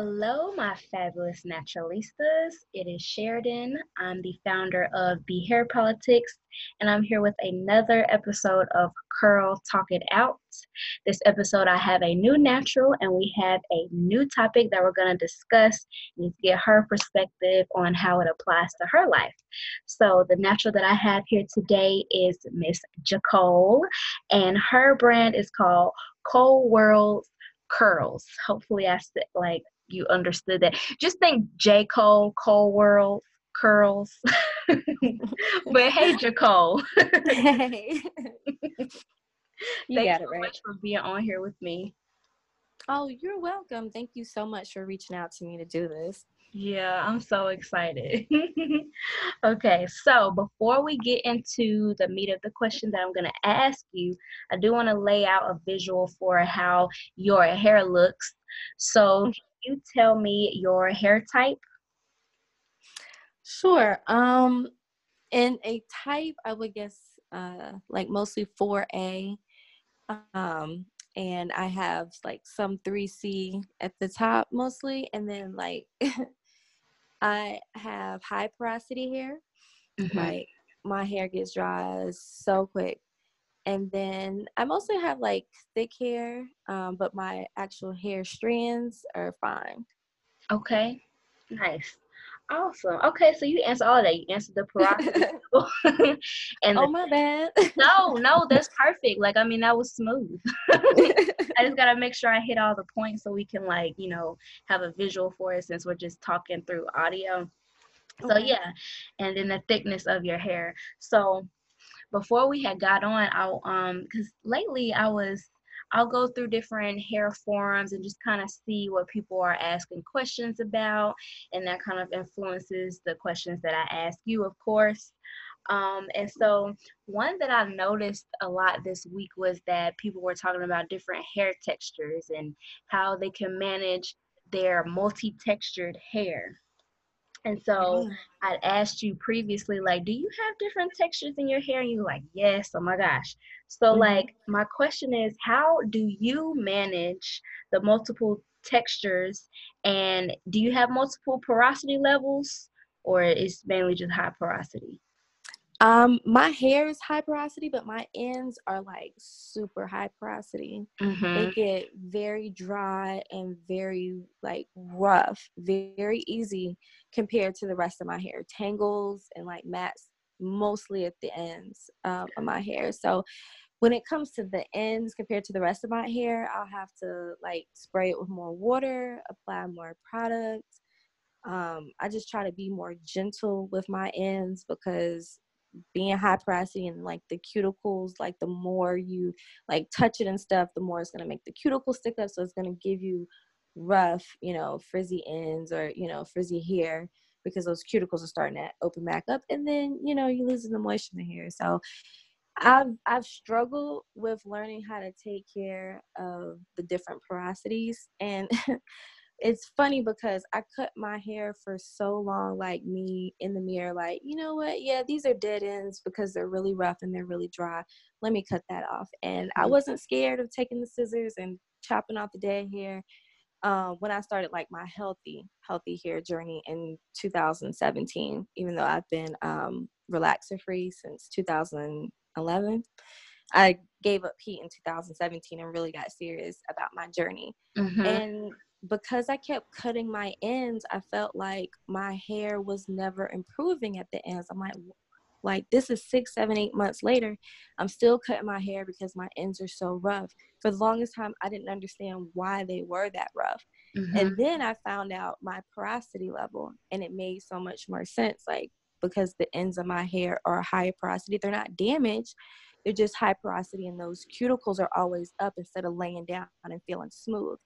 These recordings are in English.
Hello, my fabulous naturalistas. It is Sheridan. I'm the founder of Be Hair Politics, and I'm here with another episode of Curl Talk It Out. This episode, I have a new natural, and we have a new topic that we're going to discuss and get her perspective on how it applies to her life. So, the natural that I have here today is Miss Jacole, and her brand is called Cole World curls. Hopefully, I said like you understood that. Just think J. Cole, Cole World, curls. but hey, Jacole. hey. you Thank got it right. much for being on here with me. Oh, you're welcome. Thank you so much for reaching out to me to do this. Yeah, I'm so excited. okay, so before we get into the meat of the question that I'm going to ask you, I do want to lay out a visual for how your hair looks. So, can you tell me your hair type? Sure. Um, in a type, I would guess uh, like mostly 4A. Um, and I have like some 3C at the top mostly, and then like I have high porosity hair. Mm-hmm. Like my hair gets dry so quick. And then I mostly have like thick hair, um, but my actual hair strands are fine. Okay, nice. Awesome. Okay, so you answer all that. You answered the porosity. and oh my bad. no, no, that's perfect. Like I mean, that was smooth. I just gotta make sure I hit all the points so we can like you know have a visual for it since we're just talking through audio. So okay. yeah, and then the thickness of your hair. So before we had got on, I um because lately I was I'll go through different hair forums and just kind of see what people are asking questions about, and that kind of influences the questions that I ask you, of course. Um, and so, one that I noticed a lot this week was that people were talking about different hair textures and how they can manage their multi textured hair. And so yeah. I'd asked you previously, like, do you have different textures in your hair? And you were like, yes, oh my gosh. So, mm-hmm. like, my question is, how do you manage the multiple textures? And do you have multiple porosity levels, or is mainly just high porosity? Um, my hair is high porosity, but my ends are like super high porosity. Mm-hmm. They get very dry and very like rough, very easy compared to the rest of my hair. Tangles and like mats mostly at the ends um, of my hair. So when it comes to the ends compared to the rest of my hair, I'll have to like spray it with more water, apply more product. Um, I just try to be more gentle with my ends because being high porosity and like the cuticles, like the more you like touch it and stuff, the more it's gonna make the cuticle stick up. So it's gonna give you rough, you know, frizzy ends or you know, frizzy hair because those cuticles are starting to open back up, and then you know you're losing the moisture in the hair. So I've I've struggled with learning how to take care of the different porosities and it's funny because I cut my hair for so long, like me in the mirror, like, you know what? Yeah, these are dead ends because they're really rough and they're really dry. Let me cut that off. And I mm-hmm. wasn't scared of taking the scissors and chopping off the dead hair. Um, when I started like my healthy, healthy hair journey in 2017, even though I've been um, relaxer free since 2011. I gave up heat in 2017 and really got serious about my journey. Mm-hmm. And because I kept cutting my ends, I felt like my hair was never improving at the ends. I'm like, like this is six, seven, eight months later. I'm still cutting my hair because my ends are so rough. For the longest time, I didn't understand why they were that rough. Mm-hmm. And then I found out my porosity level, and it made so much more sense. Like because the ends of my hair are high porosity, they're not damaged. They're just high porosity, and those cuticles are always up instead of laying down and feeling smooth.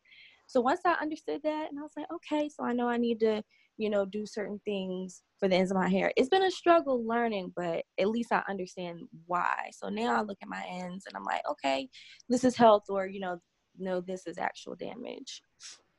So once I understood that, and I was like, okay, so I know I need to, you know, do certain things for the ends of my hair. It's been a struggle learning, but at least I understand why. So now I look at my ends and I'm like, okay, this is health, or you know, no, this is actual damage.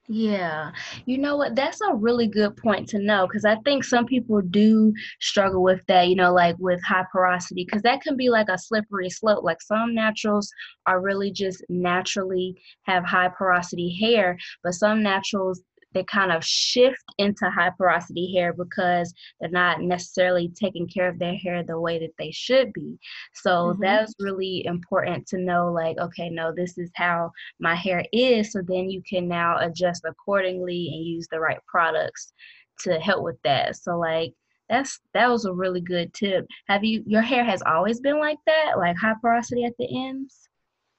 Yeah. You know what? That's a really good point to know because I think some people do struggle with that, you know, like with high porosity, because that can be like a slippery slope. Like some naturals are really just naturally have high porosity hair, but some naturals they kind of shift into high porosity hair because they're not necessarily taking care of their hair the way that they should be. So mm-hmm. that's really important to know like, okay, no, this is how my hair is. So then you can now adjust accordingly and use the right products to help with that. So like that's that was a really good tip. Have you your hair has always been like that, like high porosity at the ends?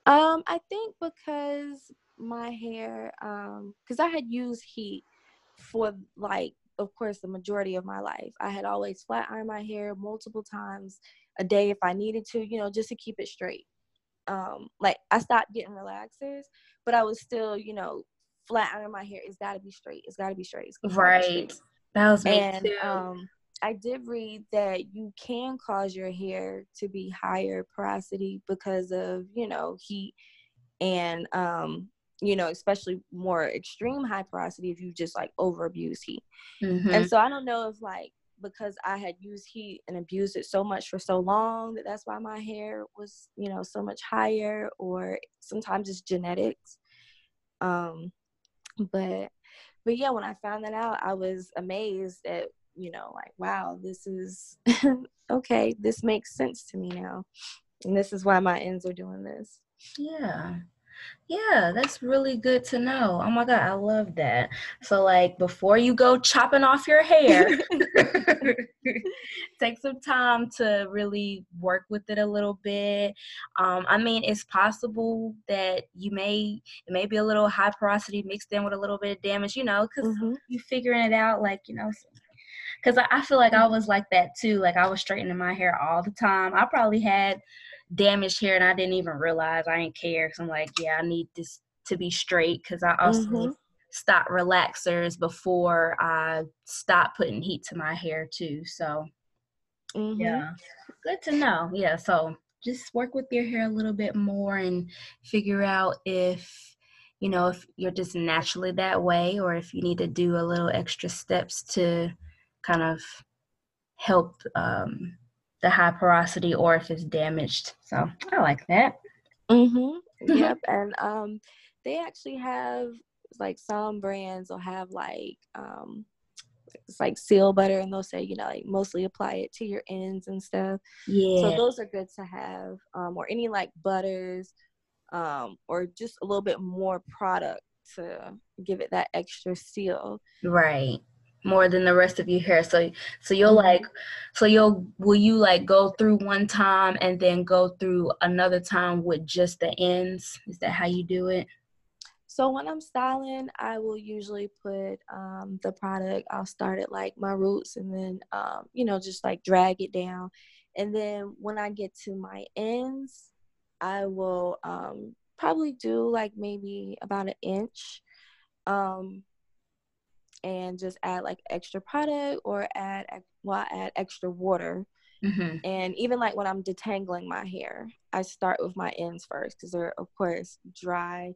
Um, I think because my hair, um, because I had used heat for like, of course, the majority of my life. I had always flat ironed my hair multiple times a day if I needed to, you know, just to keep it straight. Um, like I stopped getting relaxers, but I was still, you know, flat iron my hair. It's got to be straight. It's got to be straight. right. Straight. That was me and, too. Um, I did read that you can cause your hair to be higher porosity because of, you know, heat and um, you know, especially more extreme high porosity if you just like over abuse heat. Mm-hmm. And so I don't know if like because I had used heat and abused it so much for so long that that's why my hair was, you know, so much higher or sometimes it's genetics. Um but but yeah, when I found that out, I was amazed at you know, like, wow, this is okay, this makes sense to me now. And this is why my ends are doing this. Yeah. Yeah, that's really good to know. Oh my God, I love that. So, like, before you go chopping off your hair, take some time to really work with it a little bit. Um, I mean, it's possible that you may, it may be a little high porosity mixed in with a little bit of damage, you know, because mm-hmm. you figuring it out, like, you know, because I, I feel like I mm-hmm. was like that too. Like I was straightening my hair all the time. I probably had damaged hair and I didn't even realize I didn't care. So I'm like, yeah, I need this to be straight because I also mm-hmm. stopped relaxers before I stopped putting heat to my hair too. So mm-hmm. yeah, good to know. Yeah, so just work with your hair a little bit more and figure out if you know if you're just naturally that way or if you need to do a little extra steps to kind of help um, the high porosity or if it's damaged. So I like that. Mhm. yep. And um, they actually have like some brands will have like um, it's like seal butter, and they'll say you know like mostly apply it to your ends and stuff. Yeah. So those are good to have, um, or any like butters, um, or just a little bit more product to give it that extra seal. Right more than the rest of your hair. So so you'll mm-hmm. like so you'll will you like go through one time and then go through another time with just the ends? Is that how you do it? So when i'm styling i will usually put um, the product i'll start at like my roots and then um, you know just like drag it down. And then when i get to my ends i will um, probably do like maybe about an inch. Um, and just add like extra product or add well add extra water. Mm-hmm. and even like when i'm detangling my hair i start with my ends first because they're of course dry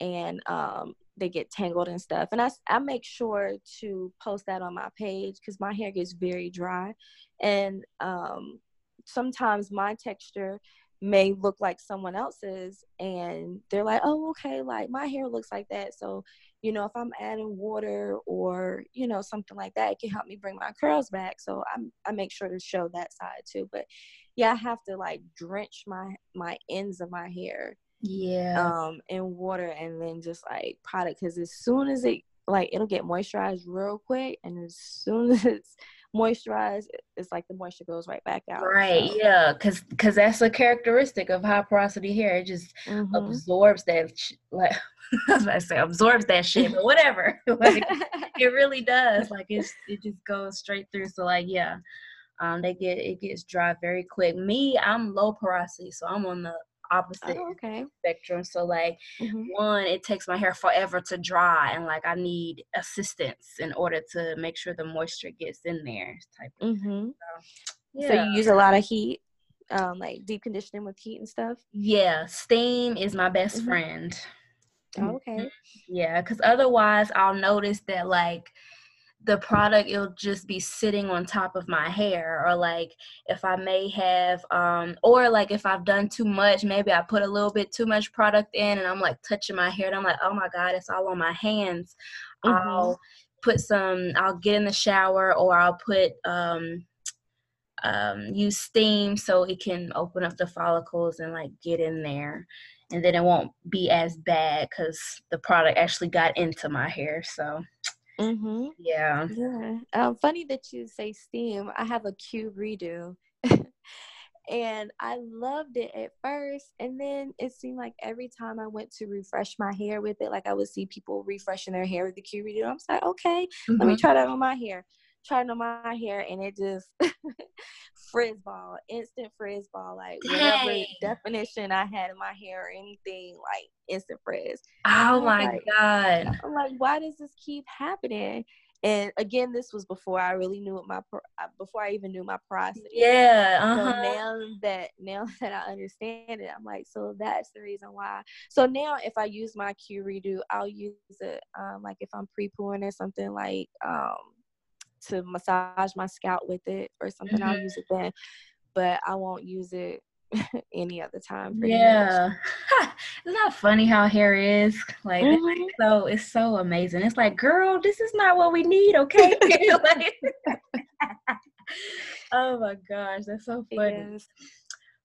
and um, they get tangled and stuff. And I, I make sure to post that on my page because my hair gets very dry. And um, sometimes my texture may look like someone else's and they're like oh okay like my hair looks like that. So you know, if I'm adding water or, you know, something like that, it can help me bring my curls back. So I'm, I make sure to show that side too. But yeah, I have to like drench my, my ends of my hair. Yeah. Um, in water and then just like product. Cause as soon as it, like, it'll get moisturized real quick. And as soon as it's moisturized, it's like the moisture goes right back out. Right. So. Yeah. Cause, cause that's a characteristic of high porosity hair. It just mm-hmm. absorbs that, like, I say absorbs that shit, but whatever. like it really does. Like it's it just goes straight through. So like yeah, um, they get it gets dry very quick. Me, I'm low porosity, so I'm on the opposite oh, okay. spectrum. So like mm-hmm. one, it takes my hair forever to dry, and like I need assistance in order to make sure the moisture gets in there. Type of mm-hmm. so, yeah. so you use a lot of heat um, like deep conditioning with heat and stuff? Yeah, steam is my best mm-hmm. friend. Oh, okay. Yeah, because otherwise I'll notice that like the product it'll just be sitting on top of my hair or like if i may have um or like if i've done too much maybe i put a little bit too much product in and i'm like touching my hair and i'm like oh my god it's all on my hands mm-hmm. I'll put some. I'll get in the shower, or I'll put um, um, use steam so it can open up the follicles and like get in there and then it won't be as bad because the product actually got into my hair so mm-hmm. yeah yeah um, funny that you say steam i have a Q-Redo and i loved it at first and then it seemed like every time i went to refresh my hair with it like i would see people refreshing their hair with the Q-Redo I'm like okay mm-hmm. let me mm-hmm. try that on my hair trying on my hair and it just frizz ball, instant frizz ball, like whatever definition I had in my hair or anything, like instant frizz. Oh my like, god! I'm like, why does this keep happening? And again, this was before I really knew what my uh, before I even knew my porosity. Yeah. Uh-huh. So now that now that I understand it, I'm like, so that's the reason why. So now, if I use my Q-Redo, I'll use it um, like if I'm pre pooing or something like um, to massage my scalp with it or something, mm-hmm. I'll use it then. But I won't use it any other time. Yeah, it's not funny how hair is like mm-hmm. so. It's so amazing. It's like, girl, this is not what we need. Okay. like, oh my gosh, that's so funny.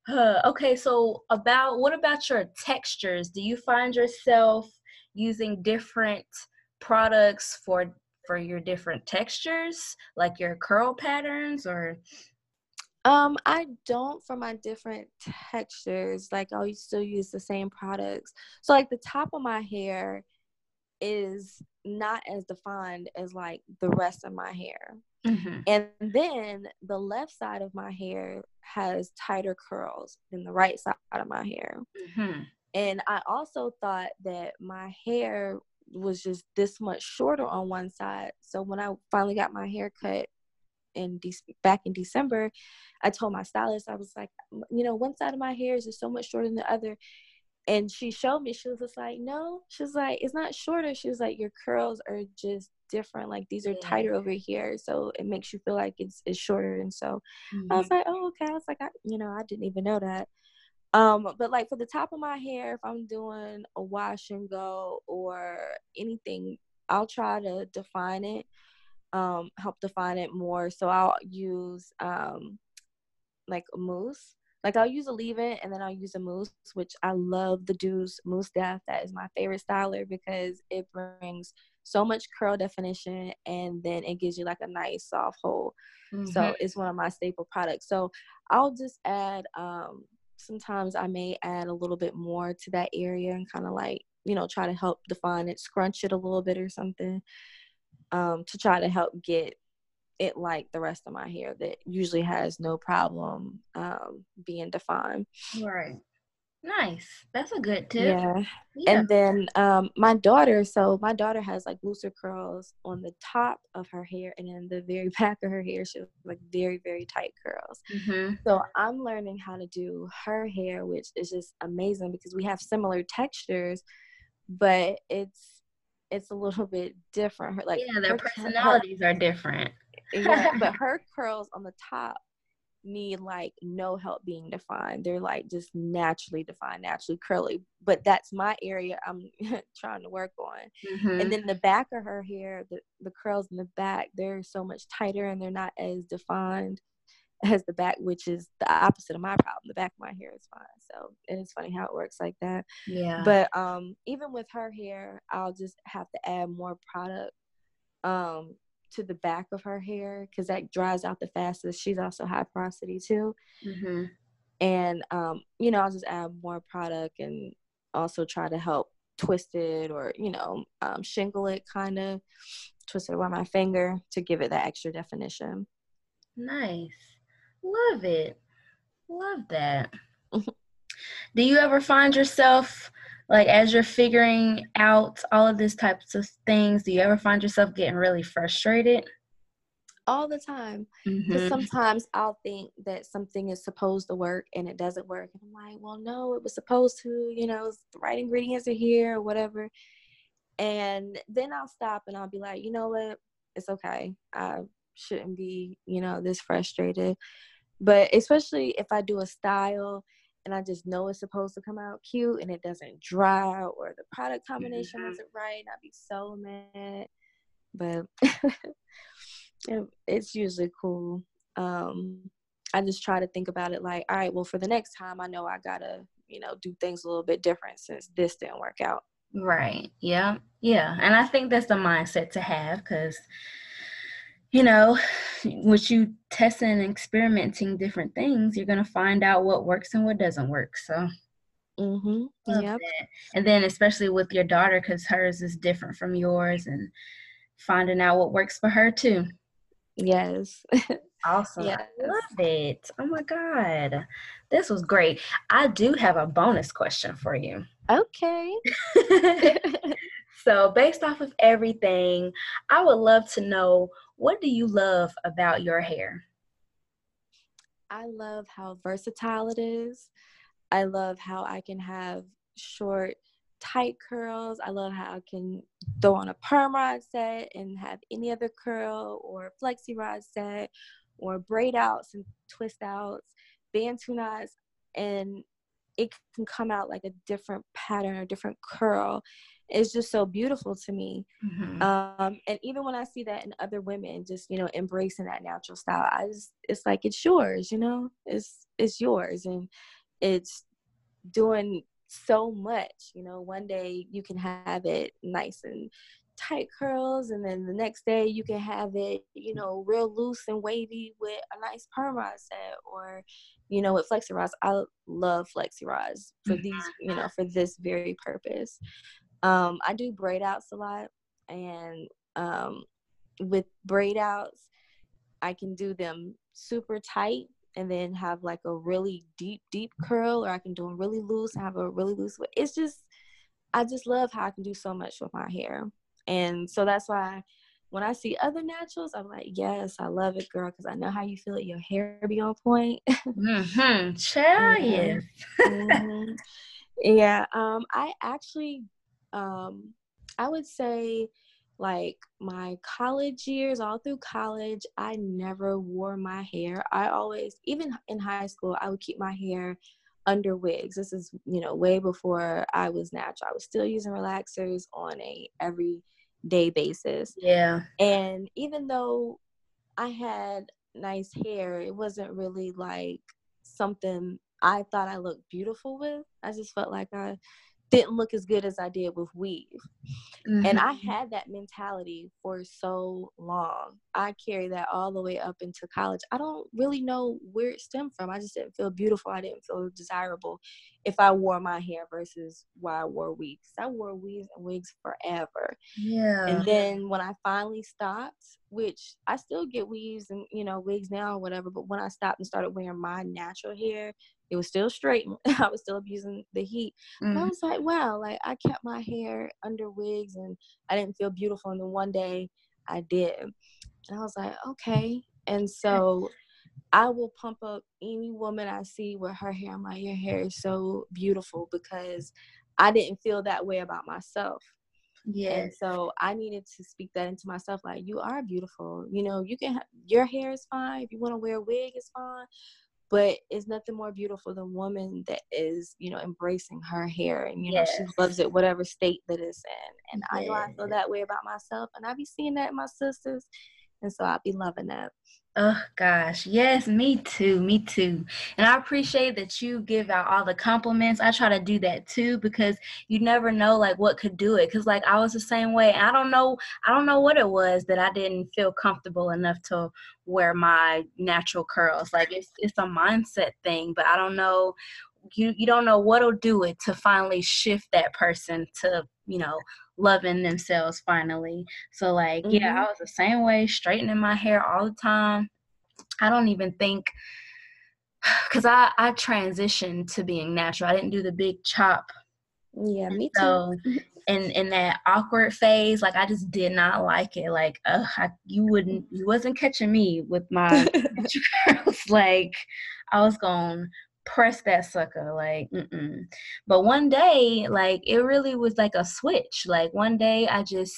Uh, okay, so about what about your textures? Do you find yourself using different products for for your different textures, like your curl patterns or um, I don't for my different textures. Like I'll still use the same products. So like the top of my hair is not as defined as like the rest of my hair. Mm-hmm. And then the left side of my hair has tighter curls than the right side of my hair. Mm-hmm. And I also thought that my hair was just this much shorter on one side. So when I finally got my hair cut in de- back in December, I told my stylist I was like, you know, one side of my hair is just so much shorter than the other. And she showed me, she was just like, no, she was like, it's not shorter. She was like, your curls are just different. Like these are tighter over here. So it makes you feel like it's, it's shorter. And so mm-hmm. I was mm-hmm. like, oh, okay. I was like, I, you know, I didn't even know that. Um, but like for the top of my hair, if I'm doing a wash and go or anything, I'll try to define it, um, help define it more. So I'll use um, like a mousse. Like I'll use a leave-in and then I'll use a mousse, which I love the Deuce Mousse Def. That is my favorite styler because it brings so much curl definition and then it gives you like a nice soft hold. Mm-hmm. So it's one of my staple products. So I'll just add um sometimes I may add a little bit more to that area and kind of like, you know, try to help define it, scrunch it a little bit or something um, to try to help get it like the rest of my hair that usually has no problem um, being defined. Right. Nice. That's a good tip. Yeah. yeah. And then um my daughter, so my daughter has like looser curls on the top of her hair and in the very back of her hair she has like very very tight curls. Mm-hmm. So I'm learning how to do her hair which is just amazing because we have similar textures but it's it's a little bit different. Her, like Yeah, their personalities are different. yeah, but her curls on the top need like no help being defined. They're like just naturally defined, naturally curly. But that's my area I'm trying to work on. Mm-hmm. And then the back of her hair, the, the curls in the back, they're so much tighter and they're not as defined as the back, which is the opposite of my problem. The back of my hair is fine. So it's funny how it works like that. Yeah. But um even with her hair, I'll just have to add more product um to the back of her hair because that dries out the fastest. She's also high porosity too. Mm-hmm. And, um, you know, I'll just add more product and also try to help twist it or, you know, um, shingle it kind of, twist it around my finger to give it that extra definition. Nice. Love it. Love that. Do you ever find yourself like as you're figuring out all of these types of things do you ever find yourself getting really frustrated? All the time mm-hmm. sometimes i'll think that something is supposed to work and it doesn't work and i'm like well no it was supposed to you know the right ingredients are here or whatever and then i'll stop and i'll be like you know what? It's okay. I shouldn't be you know this frustrated. But especially if i do a style and I just know it's supposed to come out cute and it doesn't dry or the product combination mm-hmm. isn't right, I'd be so mad. but it's usually cool. Um, I just try to think about it like, all right, well, for the next time, I know I gotta, you know, do things a little bit different since this didn't work out. Right. Yeah. Yeah. And I think that's the mindset to have because, you know, with you testing and experimenting different things, you're going to find out what works and what doesn't work. So, mm-hmm. Yep. And then, especially with your daughter, because hers is different from yours, and finding out what works for her too. Yes. Awesome. Yes. I love it. Oh my God. This was great. I do have a bonus question for you. Okay. so, based off of everything, I would love to know what do you love about your hair? I love how versatile it is. I love how I can have short, tight curls. I love how I can throw on a perm rod set and have any other curl or flexi rod set or braid outs and twist outs, bantu knots, and it can come out like a different pattern or different curl. It's just so beautiful to me. Mm-hmm. Um, and even when I see that in other women, just you know, embracing that natural style, I just it's like it's yours, you know, it's it's yours, and it's doing so much. You know, one day you can have it nice and tight curls and then the next day you can have it you know real loose and wavy with a nice perm rod set or you know with flexi rods. I love flexi rods for these mm-hmm. you know for this very purpose. Um i do braid outs a lot and um with braid outs i can do them super tight and then have like a really deep deep curl or i can do them really loose and have a really loose it's just i just love how i can do so much with my hair and so that's why when I see other naturals, I'm like, yes, I love it, girl, because I know how you feel it. Your hair be on point. mm-hmm. Chill, yes. mm-hmm. Yeah. Um, I actually, um, I would say, like my college years, all through college, I never wore my hair. I always, even in high school, I would keep my hair under wigs. This is, you know, way before I was natural. I was still using relaxers on a every day basis. Yeah. And even though I had nice hair, it wasn't really like something I thought I looked beautiful with. I just felt like I didn't look as good as I did with weave. Mm-hmm. And I mm-hmm. had that mentality for so long. I carried that all the way up into college. I don't really know where it stemmed from. I just didn't feel beautiful. I didn't feel desirable if I wore my hair versus why I wore wigs. I wore wigs and wigs forever. Yeah. And then when I finally stopped, which I still get weaves and you know wigs now or whatever, but when I stopped and started wearing my natural hair, it was still straight. I was still abusing the heat. Mm. I was like, wow, like I kept my hair under wigs and I didn't feel beautiful. And then one day I did. And I was like, okay. And so I will pump up any woman I see with her hair. I'm like, your hair is so beautiful because I didn't feel that way about myself. Yeah. And so I needed to speak that into myself. Like, you are beautiful. You know, you can, ha- your hair is fine. If you want to wear a wig, it's fine but it's nothing more beautiful than a woman that is you know embracing her hair and you know yes. she loves it whatever state that it's in and i know i feel that way about myself and i be seeing that in my sisters and so i'll be loving that Oh gosh, yes, me too, me too. And I appreciate that you give out all the compliments. I try to do that too because you never know like what could do it. Cause like I was the same way. I don't know, I don't know what it was that I didn't feel comfortable enough to wear my natural curls. Like it's it's a mindset thing, but I don't know you you don't know what'll do it to finally shift that person to you know loving themselves finally. So like mm-hmm. yeah i was the same way straightening my hair all the time. I don't even think because i i transitioned to being natural. I didn't do the big chop. Yeah me so, too. in in that awkward phase like i just did not like it. Like uh you wouldn't you wasn't catching me with my curls. Like i was going press that sucker like mm-mm. but one day like it really was like a switch. Like one day i just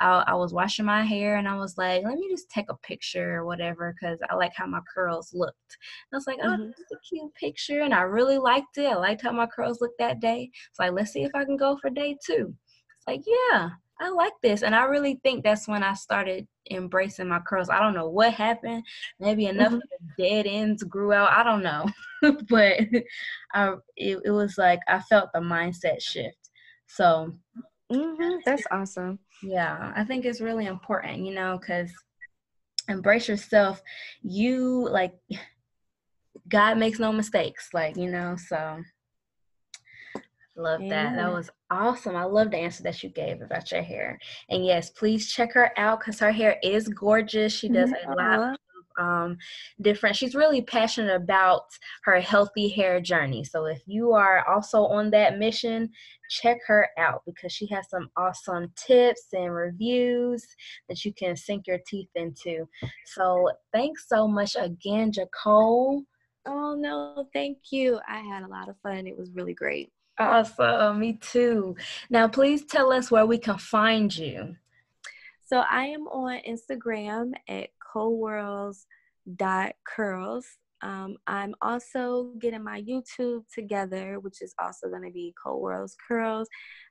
I, I was washing my hair and i was like let me just take a picture or whatever because i like how my curls looked. And i was like oh mm-hmm. this is a cute picture and i really liked it. I liked how my curls looked that day. So like let's see if i can go for day two. It's like yeah I like this. And I really think that's when I started embracing my curls. I don't know what happened. Maybe enough mm-hmm. of the dead ends grew out. I don't know. but I, it, it was like I felt the mindset shift. So mm-hmm. that's awesome. Yeah, I think it's really important, you know, because embrace yourself. You like, God makes no mistakes, like, you know, so Love that. That was awesome. I love the answer that you gave about your hair. And yes, please check her out because her hair is gorgeous. She does a lot of um, different. She's really passionate about her healthy hair journey. So if you are also on that mission, check her out because she has some awesome tips and reviews that you can sink your teeth into. So thanks so much again, Jacole. Oh no, thank you. I had a lot of fun. It was really great. Awesome. Me too. Now, please tell us where we can find you. So I am on Instagram at curls. Um, I'm also getting my YouTube together, which is also going to be Worlds Curls.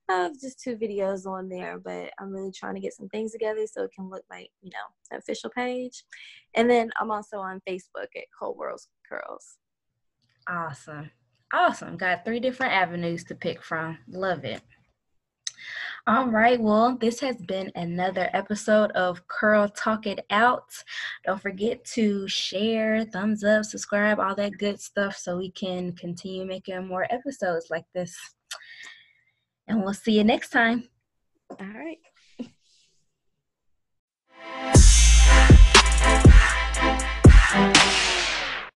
I have just two videos on there, but I'm really trying to get some things together so it can look like, you know, an official page. And then I'm also on Facebook at Worlds Curls. Awesome. Awesome. Got three different avenues to pick from. Love it. All right, well, this has been another episode of Curl Talk It Out. Don't forget to share, thumbs up, subscribe, all that good stuff so we can continue making more episodes like this. And we'll see you next time. All right.